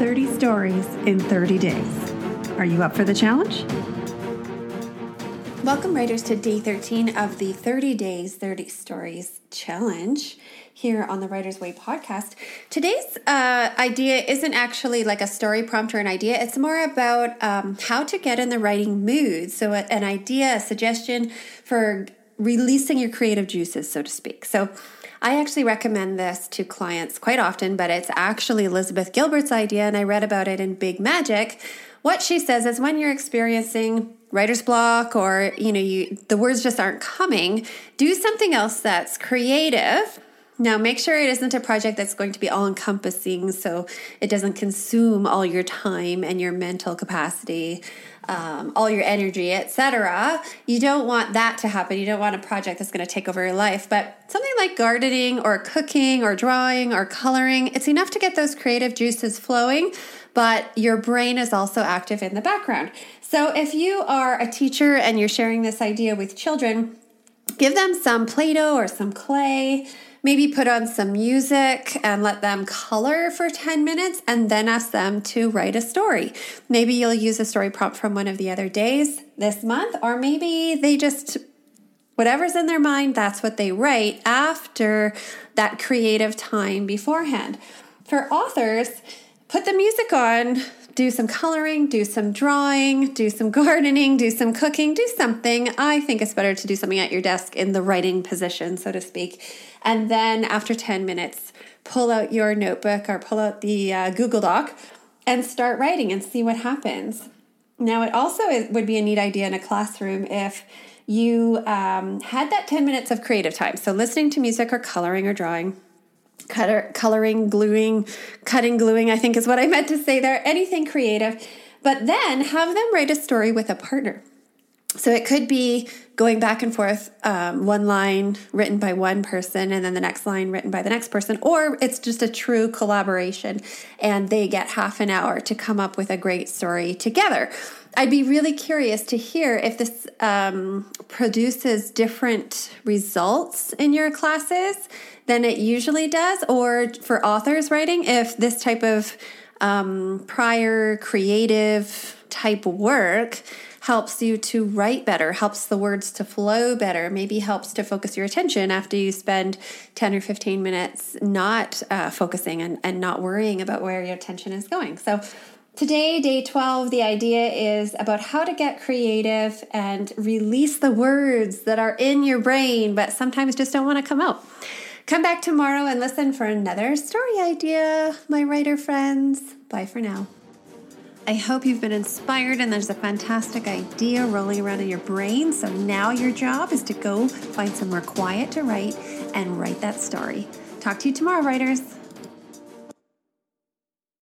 30 stories in 30 days. Are you up for the challenge? Welcome, writers, to day 13 of the 30 Days, 30 Stories Challenge here on the Writer's Way podcast. Today's uh, idea isn't actually like a story prompt or an idea, it's more about um, how to get in the writing mood. So, an idea, a suggestion for releasing your creative juices, so to speak. So, I actually recommend this to clients quite often, but it's actually Elizabeth Gilbert's idea, and I read about it in Big Magic. What she says is when you're experiencing writer's block or you know you the words just aren't coming, do something else that's creative. Now, make sure it isn't a project that's going to be all encompassing so it doesn't consume all your time and your mental capacity um, all your energy, etc. You don't want that to happen. You don't want a project that's going to take over your life. But something like gardening or cooking or drawing or coloring, it's enough to get those creative juices flowing, but your brain is also active in the background. So if you are a teacher and you're sharing this idea with children, give them some Play Doh or some clay maybe put on some music and let them color for 10 minutes and then ask them to write a story. Maybe you'll use a story prompt from one of the other days this month, or maybe they just whatever's in their mind, that's what they write after that creative time beforehand. For authors, put the music on, do some coloring, do some drawing, do some gardening, do some cooking, do something. I think it's better to do something at your desk in the writing position, so to speak. And then after 10 minutes, pull out your notebook or pull out the uh, Google Doc and start writing and see what happens. Now, it also would be a neat idea in a classroom if you um, had that 10 minutes of creative time. So, listening to music or coloring or drawing cutter, coloring, gluing, cutting, gluing, I think is what I meant to say there, anything creative. But then have them write a story with a partner. So it could be going back and forth, um, one line written by one person and then the next line written by the next person, or it's just a true collaboration and they get half an hour to come up with a great story together. I'd be really curious to hear if this um, produces different results in your classes than it usually does, or for authors writing, if this type of um, prior creative type work helps you to write better, helps the words to flow better, maybe helps to focus your attention after you spend 10 or 15 minutes not uh, focusing and, and not worrying about where your attention is going. So, Today, day 12, the idea is about how to get creative and release the words that are in your brain, but sometimes just don't want to come out. Come back tomorrow and listen for another story idea, my writer friends. Bye for now. I hope you've been inspired and there's a fantastic idea rolling around in your brain. So now your job is to go find somewhere quiet to write and write that story. Talk to you tomorrow, writers.